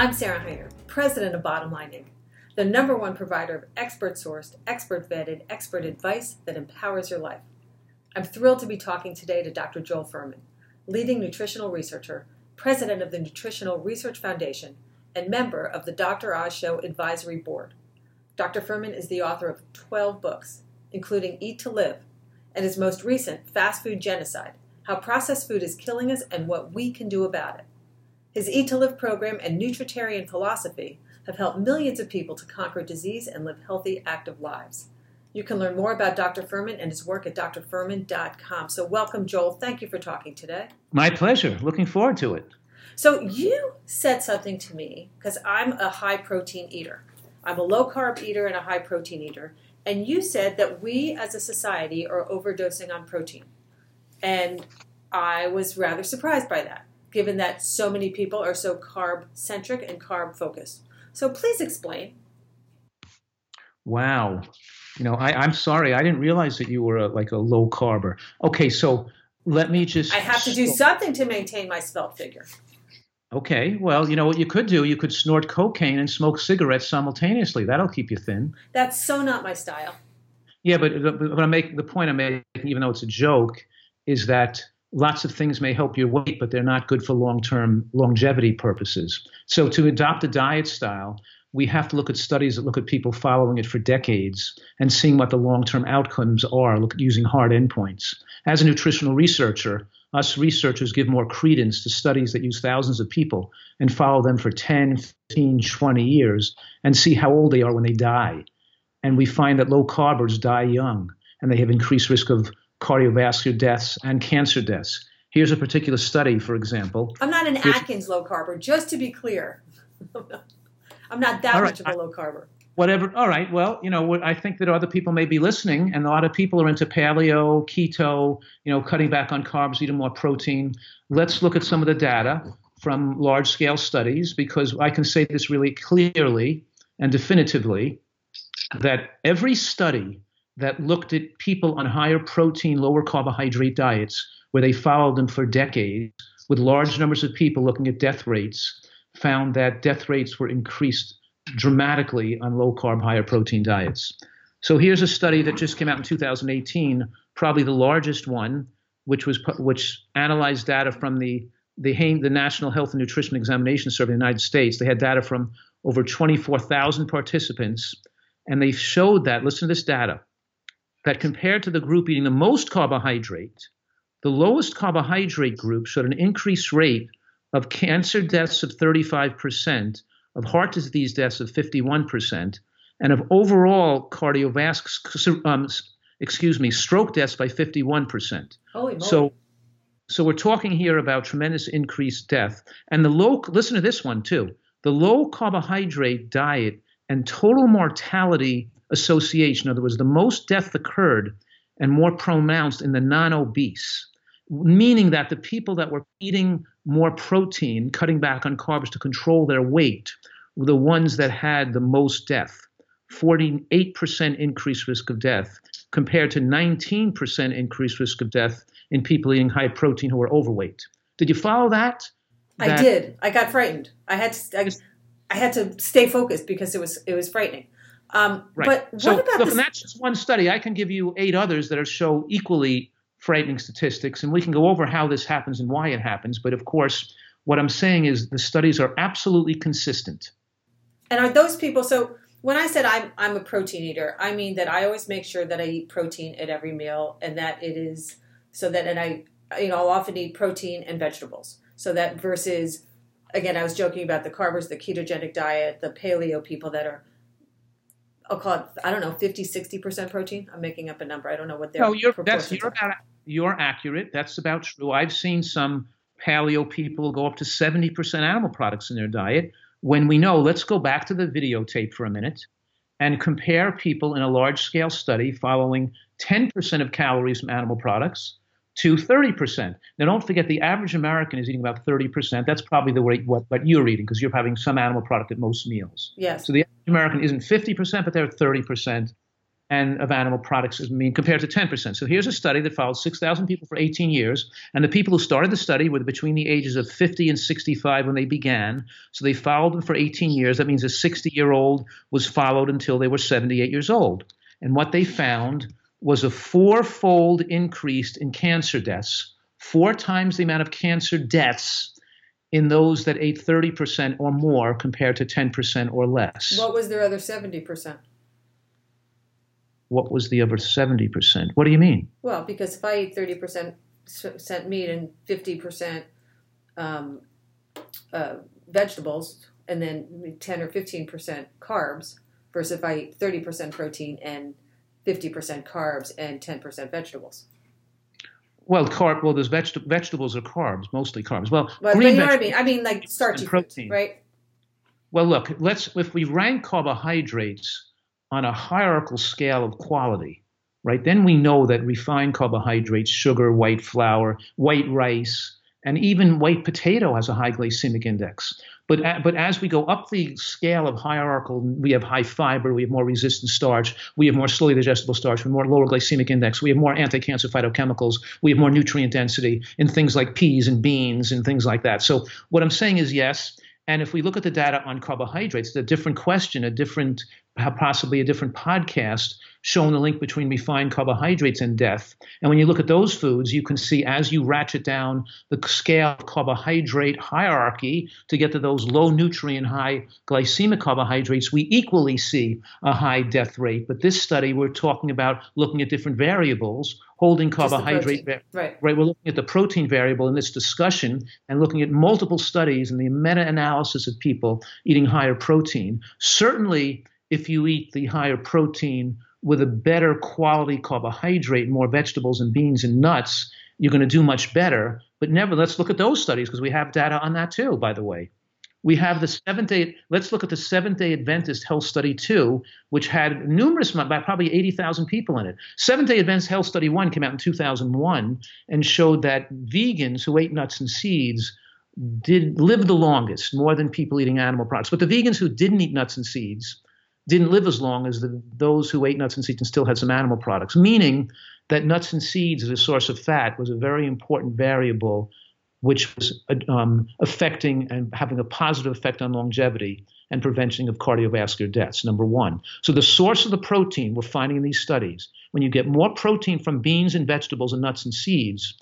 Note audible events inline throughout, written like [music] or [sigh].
I'm Sarah Hiner, president of Bottom Line Inc., the number one provider of expert sourced, expert vetted, expert advice that empowers your life. I'm thrilled to be talking today to Dr. Joel Fuhrman, leading nutritional researcher, president of the Nutritional Research Foundation, and member of the Dr. Oz Show Advisory Board. Dr. Fuhrman is the author of 12 books, including Eat to Live, and his most recent, Fast Food Genocide How Processed Food is Killing Us and What We Can Do About It. His Eat to Live program and nutritarian philosophy have helped millions of people to conquer disease and live healthy, active lives. You can learn more about Dr. Fuhrman and his work at drfuhrman.com. So, welcome, Joel. Thank you for talking today. My pleasure. Looking forward to it. So, you said something to me because I'm a high protein eater. I'm a low carb eater and a high protein eater. And you said that we as a society are overdosing on protein. And I was rather surprised by that given that so many people are so carb centric and carb focused. So please explain. Wow. You know, I, am sorry, I didn't realize that you were a, like a low carber. Okay, so let me just. I have to do something to maintain my svelte figure. Okay, well, you know what you could do? You could snort cocaine and smoke cigarettes simultaneously. That'll keep you thin. That's so not my style. Yeah, but, but I make the point I'm making, even though it's a joke, is that lots of things may help your weight, but they're not good for long-term longevity purposes. So to adopt a diet style, we have to look at studies that look at people following it for decades and seeing what the long-term outcomes are, look using hard endpoints. As a nutritional researcher, us researchers give more credence to studies that use thousands of people and follow them for 10, 15, 20 years and see how old they are when they die. And we find that low carbers die young and they have increased risk of cardiovascular deaths and cancer deaths. Here's a particular study, for example. I'm not an Here's, Atkins low carber, just to be clear. [laughs] I'm not that right, much of a low carber. Whatever. All right. Well, you know, I think that other people may be listening, and a lot of people are into paleo, keto, you know, cutting back on carbs, eating more protein. Let's look at some of the data from large scale studies because I can say this really clearly and definitively that every study that looked at people on higher protein, lower carbohydrate diets, where they followed them for decades, with large numbers of people looking at death rates, found that death rates were increased dramatically on low carb, higher protein diets. So here's a study that just came out in 2018, probably the largest one, which was which analyzed data from the the, the National Health and Nutrition Examination Survey in the United States. They had data from over 24,000 participants, and they showed that. Listen to this data that compared to the group eating the most carbohydrate, the lowest carbohydrate group showed an increased rate of cancer deaths of 35%, of heart disease deaths of 51%, and of overall cardiovascular, um, excuse me, stroke deaths by 51%. Holy so, so we're talking here about tremendous increased death. And the low, listen to this one too. The low carbohydrate diet and total mortality association. In other words, the most death occurred and more pronounced in the non obese, meaning that the people that were eating more protein, cutting back on carbs to control their weight, were the ones that had the most death 48% increased risk of death compared to 19% increased risk of death in people eating high protein who were overweight. Did you follow that? that I did. I got frightened. I had to, I, I had to stay focused because it was it was frightening. Um, right. But what so, about look, this? that's just one study. I can give you eight others that are show equally frightening statistics, and we can go over how this happens and why it happens. But of course, what I'm saying is the studies are absolutely consistent. And are those people so? When I said I'm I'm a protein eater, I mean that I always make sure that I eat protein at every meal, and that it is so that and I you know I'll often eat protein and vegetables. So that versus again, I was joking about the carbers, the ketogenic diet, the paleo people that are I'll call it, I don't know, 50, 60% protein. I'm making up a number. I don't know what their No, you're, that's, you're, about, you're accurate. That's about true. I've seen some paleo people go up to 70% animal products in their diet when we know, let's go back to the videotape for a minute and compare people in a large scale study following 10% of calories from animal products to 30%. Now, don't forget the average American is eating about 30%. That's probably the rate what, what you're eating because you're having some animal product at most meals. Yes. So the average American isn't 50%, but they're 30%. and of animal products I mean compared to 10%. So here's a study that followed 6,000 people for 18 years, and the people who started the study were between the ages of 50 and 65 when they began. So they followed them for 18 years. That means a 60-year-old was followed until they were 78 years old. And what they found was a four-fold increase in cancer deaths, four times the amount of cancer deaths in those that ate 30% or more compared to 10% or less. What was their other 70%? what was the other 70%? What do you mean? Well, because if I eat 30% meat and 50% um, uh, vegetables and then 10 or 15% carbs versus if I eat 30% protein and 50% carbs and 10% vegetables. Well, carb. Well, there's veg- vegetables are carbs, mostly carbs. Well, but, but you know what I mean. I mean, like starchy protein, right? Well, look. Let's if we rank carbohydrates on a hierarchical scale of quality, right? Then we know that refined carbohydrates, sugar, white flour, white rice, and even white potato has a high glycemic index. But, but as we go up the scale of hierarchical, we have high fiber, we have more resistant starch, we have more slowly digestible starch, we have more lower glycemic index, we have more anti-cancer phytochemicals, we have more nutrient density in things like peas and beans and things like that. So what I'm saying is yes. And if we look at the data on carbohydrates, it's a different question, a different possibly a different podcast showing the link between refined carbohydrates and death. And when you look at those foods, you can see as you ratchet down the scale of carbohydrate hierarchy to get to those low nutrient, high glycemic carbohydrates, we equally see a high death rate. But this study, we're talking about looking at different variables holding carbohydrate right right we're looking at the protein variable in this discussion and looking at multiple studies and the meta-analysis of people eating higher protein certainly if you eat the higher protein with a better quality carbohydrate, more vegetables and beans and nuts, you're going to do much better. But never, let's look at those studies because we have data on that too, by the way. We have the seventh day, let's look at the Seventh day Adventist Health Study 2, which had numerous, about probably 80,000 people in it. Seventh day Adventist Health Study 1 came out in 2001 and showed that vegans who ate nuts and seeds did live the longest, more than people eating animal products. But the vegans who didn't eat nuts and seeds, didn't live as long as the, those who ate nuts and seeds and still had some animal products, meaning that nuts and seeds as a source of fat was a very important variable which was um, affecting and having a positive effect on longevity and prevention of cardiovascular deaths, number one. So, the source of the protein we're finding in these studies, when you get more protein from beans and vegetables and nuts and seeds,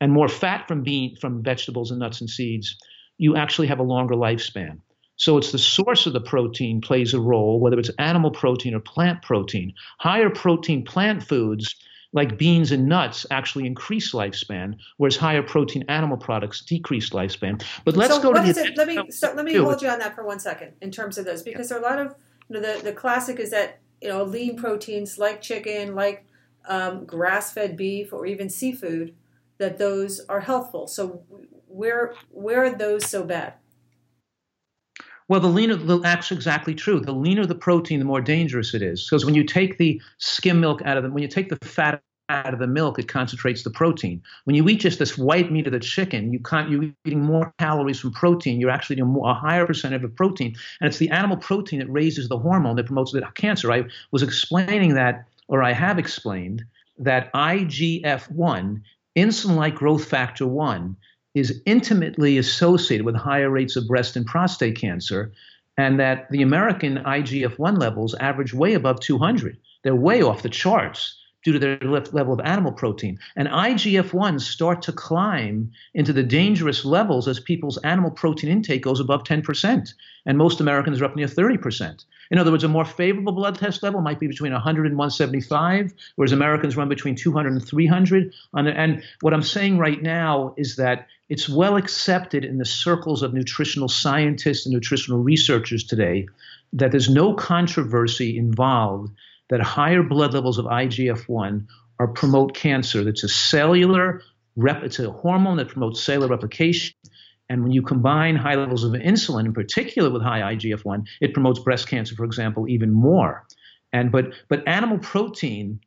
and more fat from bean from vegetables and nuts and seeds, you actually have a longer lifespan. So it's the source of the protein plays a role, whether it's animal protein or plant protein. Higher protein plant foods like beans and nuts actually increase lifespan, whereas higher protein animal products decrease lifespan. But let's so go to the it, let me so let me hold you on that for one second in terms of those because there are a lot of you know the, the classic is that you know lean proteins like chicken, like um, grass-fed beef, or even seafood that those are healthful. So where where are those so bad? Well, the leaner, the, that's exactly true. The leaner the protein, the more dangerous it is. Because when you take the skim milk out of the, when you take the fat out of the milk, it concentrates the protein. When you eat just this white meat of the chicken, you can't, you're eating more calories from protein. You're actually eating a higher percentage of the protein. And it's the animal protein that raises the hormone that promotes the cancer. I was explaining that, or I have explained, that IGF 1, insulin like growth factor 1, is intimately associated with higher rates of breast and prostate cancer, and that the American IGF 1 levels average way above 200. They're way off the charts due to their level of animal protein. And IGF 1s start to climb into the dangerous levels as people's animal protein intake goes above 10%. And most Americans are up near 30%. In other words, a more favorable blood test level might be between 100 and 175, whereas Americans run between 200 and 300. And what I'm saying right now is that it's well accepted in the circles of nutritional scientists and nutritional researchers today that there's no controversy involved that higher blood levels of IGF-1 are promote cancer. That's a cellular rep, it's a hormone that promotes cellular replication. And when you combine high levels of insulin, in particular with high IGF-1, it promotes breast cancer, for example, even more. And but but animal protein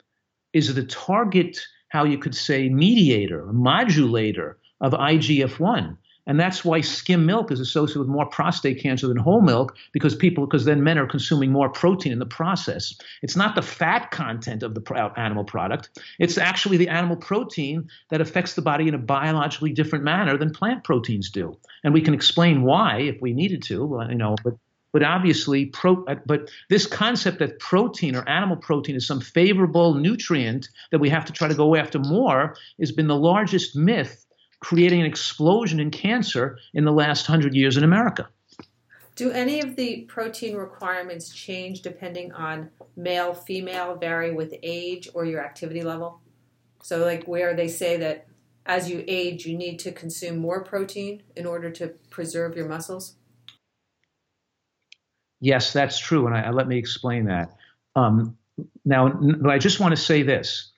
is the target, how you could say, mediator, modulator of IGF 1. And that's why skim milk is associated with more prostate cancer than whole milk because people, because then men are consuming more protein in the process. It's not the fat content of the animal product. It's actually the animal protein that affects the body in a biologically different manner than plant proteins do. And we can explain why if we needed to, you know, but but obviously pro, but this concept that protein or animal protein is some favorable nutrient that we have to try to go after more has been the largest myth creating an explosion in cancer in the last 100 years in America. Do any of the protein requirements change depending on male, female, vary with age or your activity level? So, like where they say that as you age, you need to consume more protein in order to preserve your muscles? Yes, that's true, and I, let me explain that. Um, now, but I just want to say this: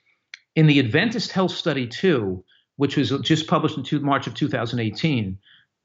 in the Adventist Health Study 2, which was just published in two, March of 2018,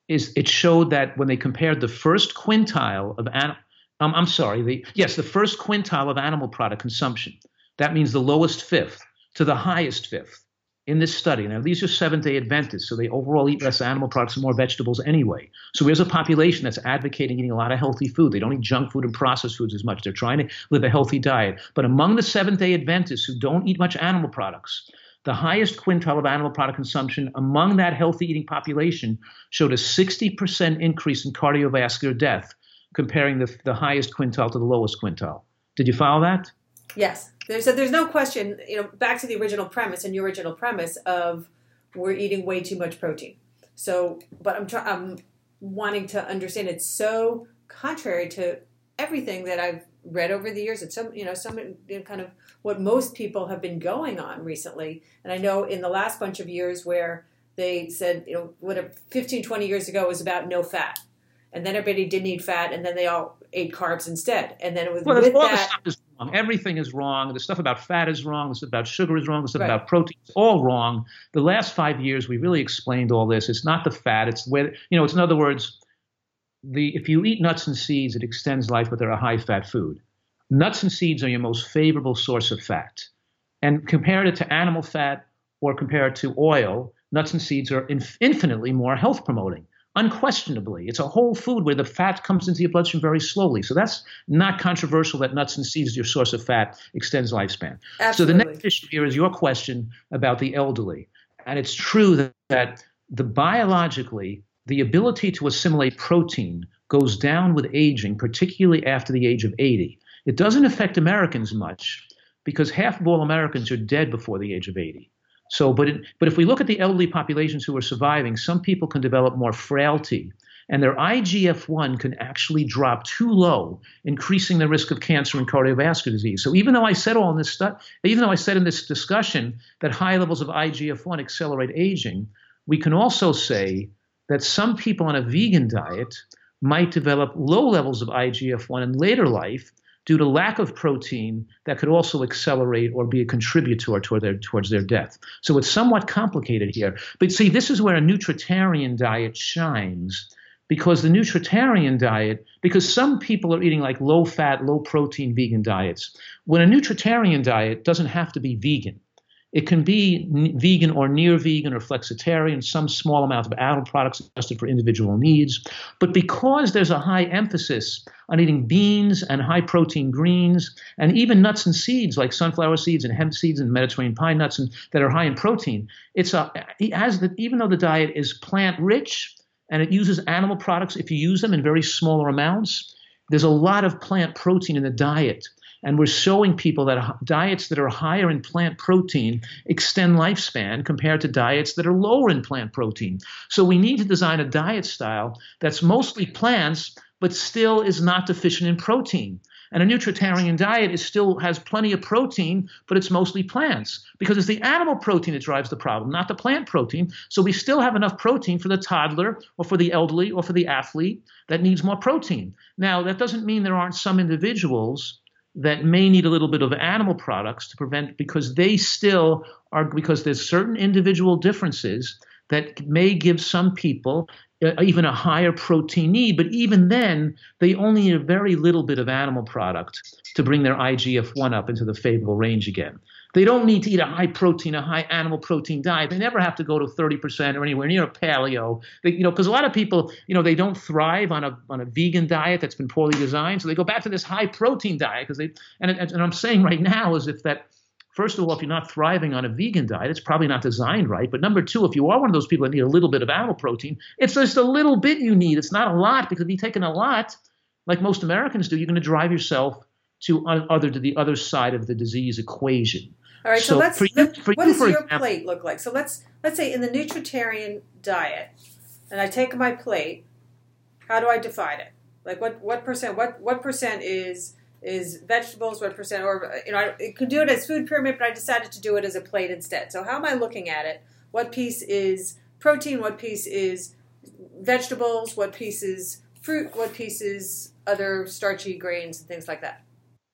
is it showed that when they compared the first quintile of an, um, I'm sorry, the yes, the first quintile of animal product consumption, that means the lowest fifth, to the highest fifth in this study. Now, these are Seventh day Adventists, so they overall eat less animal products and more vegetables anyway. So here's a population that's advocating eating a lot of healthy food. They don't eat junk food and processed foods as much. They're trying to live a healthy diet. But among the Seventh day Adventists who don't eat much animal products, the highest quintile of animal product consumption among that healthy eating population showed a 60% increase in cardiovascular death, comparing the, the highest quintile to the lowest quintile. Did you follow that? Yes. There's a, there's no question. You know, back to the original premise and your original premise of we're eating way too much protein. So, but I'm trying. I'm wanting to understand. It's so contrary to everything that I've read over the years. It's some you know some you know, kind of what most people have been going on recently. And I know in the last bunch of years where they said you know what 15 20 years ago was about no fat and then everybody didn't eat fat, and then they all ate carbs instead. And then it was well, with all that. stuff is wrong. Everything is wrong. The stuff about fat is wrong. The stuff about sugar is wrong. The stuff right. about protein is all wrong. The last five years, we really explained all this. It's not the fat. It's where you know. It's in other words, the if you eat nuts and seeds, it extends life, but they're a high fat food. Nuts and seeds are your most favorable source of fat, and compare it to animal fat or compare it to oil. Nuts and seeds are inf- infinitely more health promoting unquestionably. It's a whole food where the fat comes into your bloodstream very slowly. So that's not controversial that nuts and seeds, your source of fat, extends lifespan. Absolutely. So the next issue here is your question about the elderly. And it's true that, that the biologically, the ability to assimilate protein goes down with aging, particularly after the age of 80. It doesn't affect Americans much because half of all Americans are dead before the age of 80. So, but it, but if we look at the elderly populations who are surviving, some people can develop more frailty, and their IGF-1 can actually drop too low, increasing the risk of cancer and cardiovascular disease. So, even though I said all in this stuff, even though I said in this discussion that high levels of IGF-1 accelerate aging, we can also say that some people on a vegan diet might develop low levels of IGF-1 in later life due to lack of protein that could also accelerate or be a contributor toward their, towards their death. So it's somewhat complicated here. But see, this is where a nutritarian diet shines because the nutritarian diet, because some people are eating like low fat, low protein vegan diets. When a nutritarian diet doesn't have to be vegan, it can be vegan or near vegan or flexitarian, some small amount of animal products adjusted for individual needs. But because there's a high emphasis on eating beans and high protein greens and even nuts and seeds like sunflower seeds and hemp seeds and Mediterranean pine nuts and, that are high in protein, it's a, it has the, even though the diet is plant rich and it uses animal products, if you use them in very smaller amounts, there's a lot of plant protein in the diet and we're showing people that diets that are higher in plant protein extend lifespan compared to diets that are lower in plant protein. So we need to design a diet style that's mostly plants, but still is not deficient in protein. And a nutritarian diet is still has plenty of protein, but it's mostly plants because it's the animal protein that drives the problem, not the plant protein. So we still have enough protein for the toddler or for the elderly or for the athlete that needs more protein. Now, that doesn't mean there aren't some individuals that may need a little bit of animal products to prevent because they still are because there's certain individual differences that may give some people Uh, even a higher protein need. But even then, they only need a very little bit of animal product to bring their IGF 1 up into the favorable range again. They don't need to eat a high protein, a high animal protein diet. They never have to go to 30% or anywhere near a paleo. They, you know, because a lot of people, you know, they don't thrive on a on a vegan diet that's been poorly designed, so they go back to this high protein diet because they. And, and I'm saying right now is if that First of all, if you're not thriving on a vegan diet, it's probably not designed right. But number two, if you are one of those people that need a little bit of animal protein, it's just a little bit you need. It's not a lot because if you're taking a lot, like most Americans do, you're going to drive yourself to other to the other side of the disease equation. All right, so, so let's. You, let, what you, does your example, plate look like? So let's let's say in the nutritarian diet, and I take my plate. How do I divide it? Like what what percent? What what percent is is vegetables? What percent? Or you know, I could do it as food pyramid, but I decided to do it as a plate instead. So how am I looking at it? What piece is protein? What piece is vegetables? What piece is fruit? What piece is other starchy grains and things like that?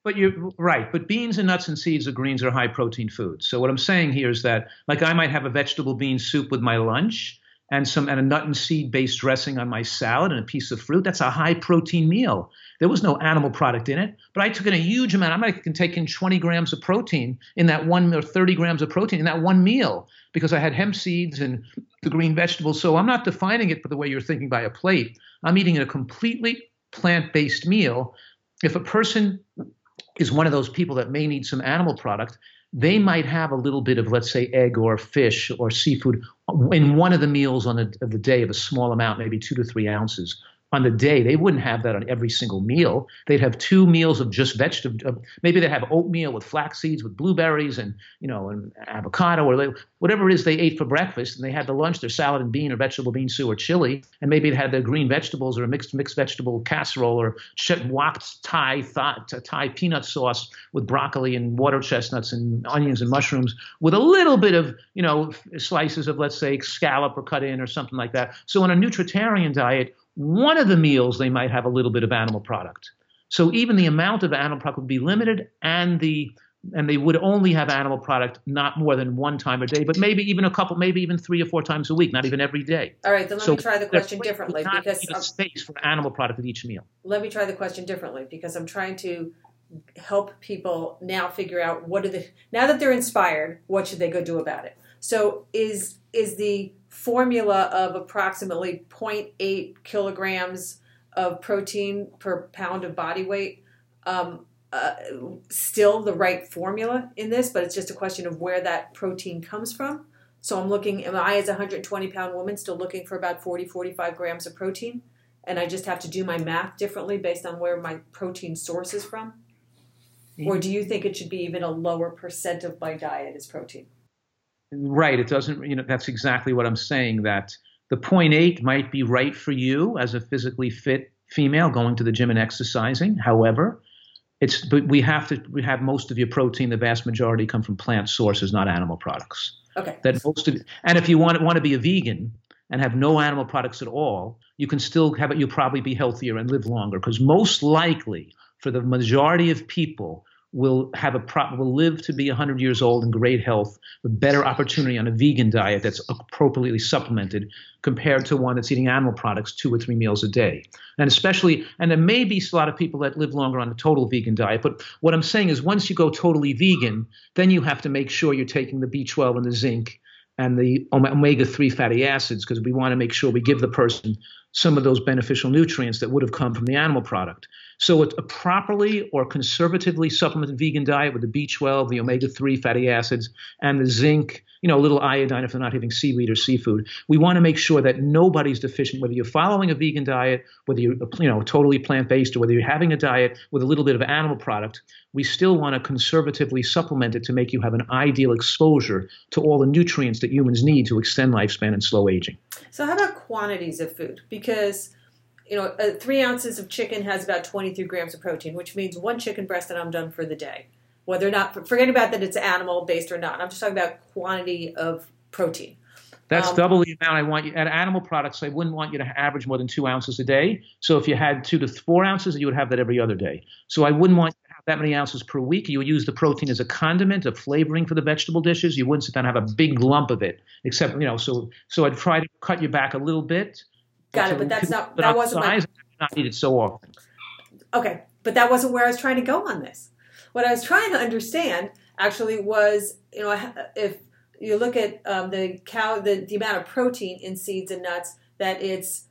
But you're right. But beans and nuts and seeds or greens are high protein foods. So what I'm saying here is that, like, I might have a vegetable bean soup with my lunch and some and a nut and seed based dressing on my salad and a piece of fruit. That's a high protein meal. There was no animal product in it, but I took in a huge amount. I might can take in 20 grams of protein in that one or 30 grams of protein in that one meal because I had hemp seeds and the green vegetables. So I'm not defining it by the way you're thinking by a plate. I'm eating a completely plant based meal. If a person is one of those people that may need some animal product, they might have a little bit of, let's say, egg or fish or seafood in one of the meals on the, of the day of a small amount, maybe two to three ounces on the day. They wouldn't have that on every single meal. They'd have two meals of just vegetable. Maybe they'd have oatmeal with flax seeds, with blueberries, and you know, and avocado, or they, whatever it is they ate for breakfast. And they had the lunch, their salad and bean, or vegetable bean soup, or chili, and maybe they had their green vegetables, or a mixed mixed vegetable casserole, or wok Thai Thai peanut sauce with broccoli and water chestnuts and onions and mushrooms, with a little bit of you know slices of let's say scallop or cut in or something like that. So on a nutritarian diet one of the meals they might have a little bit of animal product. So even the amount of animal product would be limited, and the and they would only have animal product not more than one time a day, but maybe even a couple, maybe even three or four times a week, not even every day. All right, then let so me try the question differently because um, space for animal product at each meal. Let me try the question differently because I'm trying to help people now figure out what are the now that they're inspired, what should they go do about it. So is is the formula of approximately 0.8 kilograms of protein per pound of body weight um, uh, still the right formula in this, but it's just a question of where that protein comes from. So I'm looking, am I as a 120 pound woman still looking for about 40, 45 grams of protein? And I just have to do my math differently based on where my protein source is from? Or do you think it should be even a lower percent of my diet is protein? Right. It doesn't, you know, that's exactly what I'm saying. That the 0.8 might be right for you as a physically fit female going to the gym and exercising. However, it's but we have to we have most of your protein, the vast majority come from plant sources, not animal products. Okay. That most of and if you want want to be a vegan and have no animal products at all, you can still have it. You'll probably be healthier and live longer because most likely for the majority of people will have a pro- will live to be 100 years old in great health with better opportunity on a vegan diet that's appropriately supplemented compared to one that's eating animal products two or three meals a day and especially and there may be a lot of people that live longer on a total vegan diet but what i'm saying is once you go totally vegan then you have to make sure you're taking the b12 and the zinc and the omega-3 fatty acids because we want to make sure we give the person some of those beneficial nutrients that would have come from the animal product. So, a, properly or conservatively supplemented vegan diet with the B12, the omega 3 fatty acids, and the zinc, you know, a little iodine if they're not having seaweed or seafood. We want to make sure that nobody's deficient, whether you're following a vegan diet, whether you're, you know, totally plant based, or whether you're having a diet with a little bit of animal product. We still want to conservatively supplement it to make you have an ideal exposure to all the nutrients that humans need to extend lifespan and slow aging. So, how about quantities of food? Because you know, uh, three ounces of chicken has about 23 grams of protein, which means one chicken breast and I'm done for the day. Whether or not, forget about that it's animal based or not. I'm just talking about quantity of protein. That's um, double the amount I want you at animal products. I wouldn't want you to average more than two ounces a day. So if you had two to four ounces, you would have that every other day. So I wouldn't want you to have that many ounces per week. You would use the protein as a condiment, a flavoring for the vegetable dishes. You wouldn't sit down and have a big lump of it, except you know. So so I'd try to cut you back a little bit Got it, but that's not that wasn't my... not needed so often. Okay, but that wasn't where I was trying to go on this. What I was trying to understand actually was, you know, if you look at um, the cow, the, the amount of protein in seeds and nuts, that it's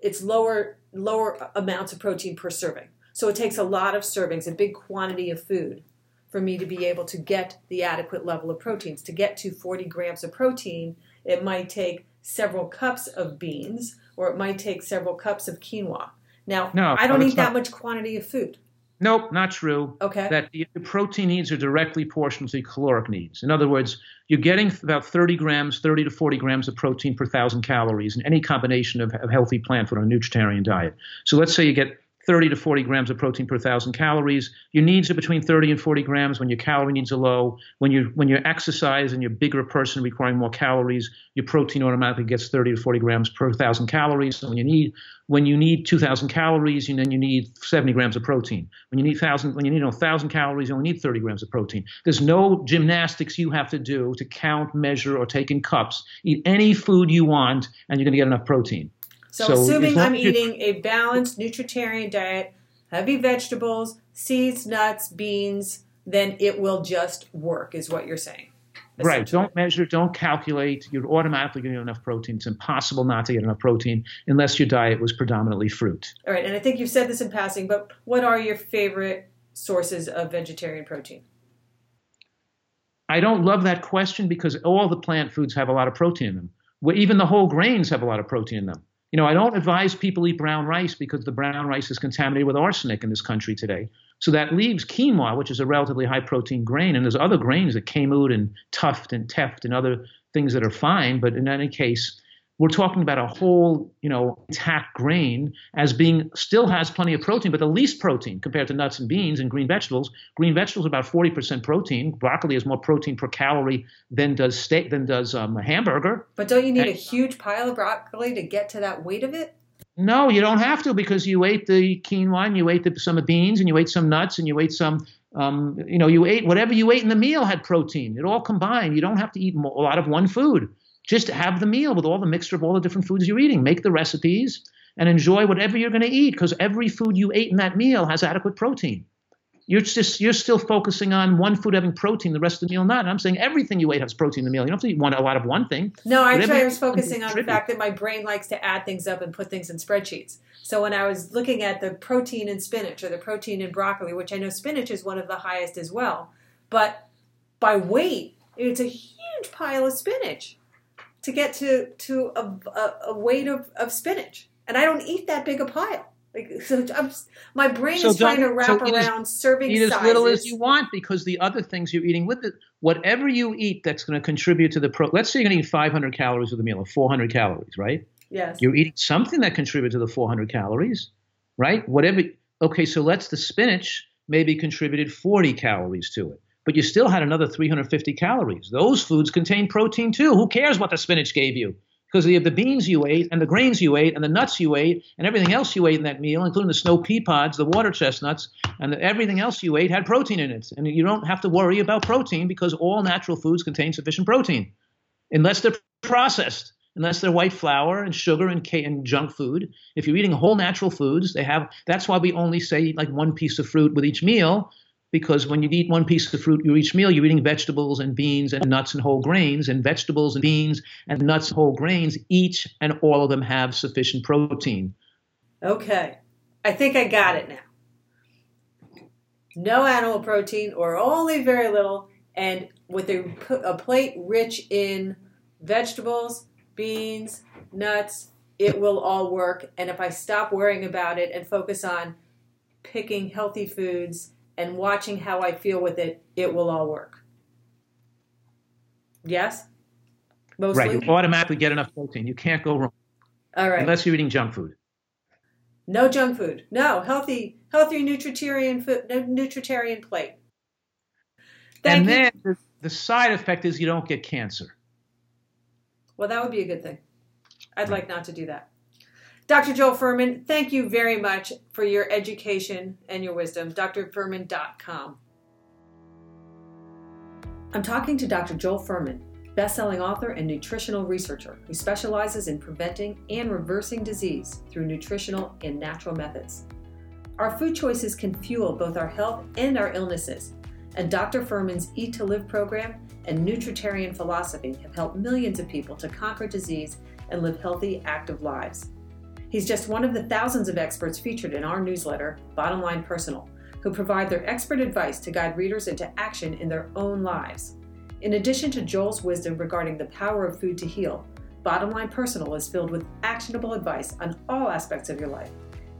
it's lower lower amounts of protein per serving. So it takes a lot of servings, a big quantity of food, for me to be able to get the adequate level of proteins. To get to 40 grams of protein, it might take several cups of beans, or it might take several cups of quinoa. Now, no, I don't eat that much quantity of food. Nope, not true. Okay. That the protein needs are directly proportional to the caloric needs. In other words, you're getting about 30 grams, 30 to 40 grams of protein per thousand calories in any combination of, of healthy plant food on a nutritarian diet. So let's say you get 30 to 40 grams of protein per thousand calories. Your needs are between 30 and 40 grams when your calorie needs are low. When you when you exercise and you're a bigger person requiring more calories, your protein automatically gets 30 to 40 grams per thousand calories. So when you need when you need 2,000 calories, and then you need 70 grams of protein. When you need thousand when you need 1,000 calories, you only need 30 grams of protein. There's no gymnastics you have to do to count, measure, or take in cups. Eat any food you want, and you're going to get enough protein. So, so assuming I'm eating a balanced nutritarian diet, heavy vegetables, seeds, nuts, beans, then it will just work, is what you're saying. Right. Don't measure, don't calculate. You're automatically getting enough protein. It's impossible not to get enough protein unless your diet was predominantly fruit. All right. And I think you've said this in passing, but what are your favorite sources of vegetarian protein? I don't love that question because all the plant foods have a lot of protein in them. Even the whole grains have a lot of protein in them. You know, I don't advise people eat brown rice because the brown rice is contaminated with arsenic in this country today. So that leaves quinoa, which is a relatively high protein grain, and there's other grains that like kamut and tuft and teft and other things that are fine. But in any case, we're talking about a whole, you know, intact grain as being still has plenty of protein, but the least protein compared to nuts and beans and green vegetables. Green vegetables are about 40% protein. Broccoli has more protein per calorie than does steak than does um, a hamburger. But don't you need and, a huge pile of broccoli to get to that weight of it? No, you don't have to because you ate the quinoa and you ate the, some beans and you ate some nuts and you ate some um, you know, you ate whatever you ate in the meal had protein. It all combined. You don't have to eat a lot of one food. Just have the meal with all the mixture of all the different foods you're eating. Make the recipes and enjoy whatever you're going to eat because every food you ate in that meal has adequate protein. You're just you're still focusing on one food having protein, the rest of the meal not. And I'm saying everything you ate has protein in the meal. You don't have to eat one, a lot of one thing. No, actually, I was focusing on the fact that my brain likes to add things up and put things in spreadsheets. So when I was looking at the protein in spinach or the protein in broccoli, which I know spinach is one of the highest as well, but by weight, it's a huge pile of spinach to get to to a, a, a weight of, of spinach, and I don't eat that big a pile. Like, [laughs] so I'm, my brain so is trying to wrap so around as, serving eat sizes. as little as you want because the other things you're eating with it, whatever you eat that's going to contribute to the pro. Let's say you're going to eat 500 calories with a meal, or 400 calories, right? Yes. You're eating something that contributes to the 400 calories, right? Whatever. Okay, so let's the spinach maybe contributed 40 calories to it but you still had another 350 calories. Those foods contain protein too. Who cares what the spinach gave you? Because the beans you ate and the grains you ate and the nuts you ate and everything else you ate in that meal, including the snow pea pods, the water chestnuts, and the, everything else you ate had protein in it. And you don't have to worry about protein because all natural foods contain sufficient protein, unless they're processed unless they're white flour and sugar and, and junk food. If you're eating whole natural foods, they have. That's why we only say like one piece of fruit with each meal because when you eat one piece of fruit you each meal, you're eating vegetables and beans and nuts and whole grains, and vegetables and beans and nuts and whole grains, each and all of them have sufficient protein. Okay. I think I got it now. No animal protein or only very little, and with a, a plate rich in vegetables, beans, nuts, it will all work. And if I stop worrying about it and focus on picking healthy foods and watching how I feel with it, it will all work. Yes? Mostly? Right. You automatically get enough protein. You can't go wrong. All right. Unless you're eating junk food. No junk food. No healthy, healthy nutritarian food, nutritarian plate. Thank and you. then the, the side effect is you don't get cancer. Well, that would be a good thing. I'd like not to do that. Dr. Joel Fuhrman, thank you very much for your education and your wisdom. drfuhrman.com. I'm talking to Dr. Joel Fuhrman. best-selling author and nutritional researcher who specializes in preventing and reversing disease through nutritional and natural methods. Our food choices can fuel both our health and our illnesses, and Dr. Fuhrman's Eat to Live program and Nutritarian philosophy have helped millions of people to conquer disease and live healthy, active lives. He's just one of the thousands of experts featured in our newsletter, Bottom Line Personal, who provide their expert advice to guide readers into action in their own lives. In addition to Joel's wisdom regarding the power of food to heal, Bottom Line Personal is filled with actionable advice on all aspects of your life,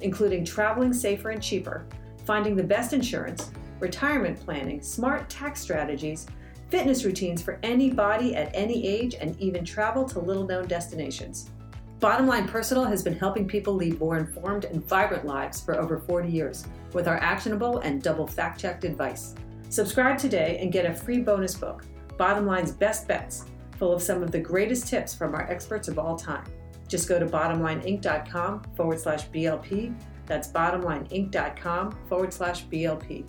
including traveling safer and cheaper, finding the best insurance, retirement planning, smart tax strategies, fitness routines for any body at any age, and even travel to little known destinations. Bottom Line Personal has been helping people lead more informed and vibrant lives for over 40 years with our actionable and double fact checked advice. Subscribe today and get a free bonus book Bottom Line's Best Bets, full of some of the greatest tips from our experts of all time. Just go to bottomlineinc.com forward slash BLP. That's bottomlineinc.com forward slash BLP.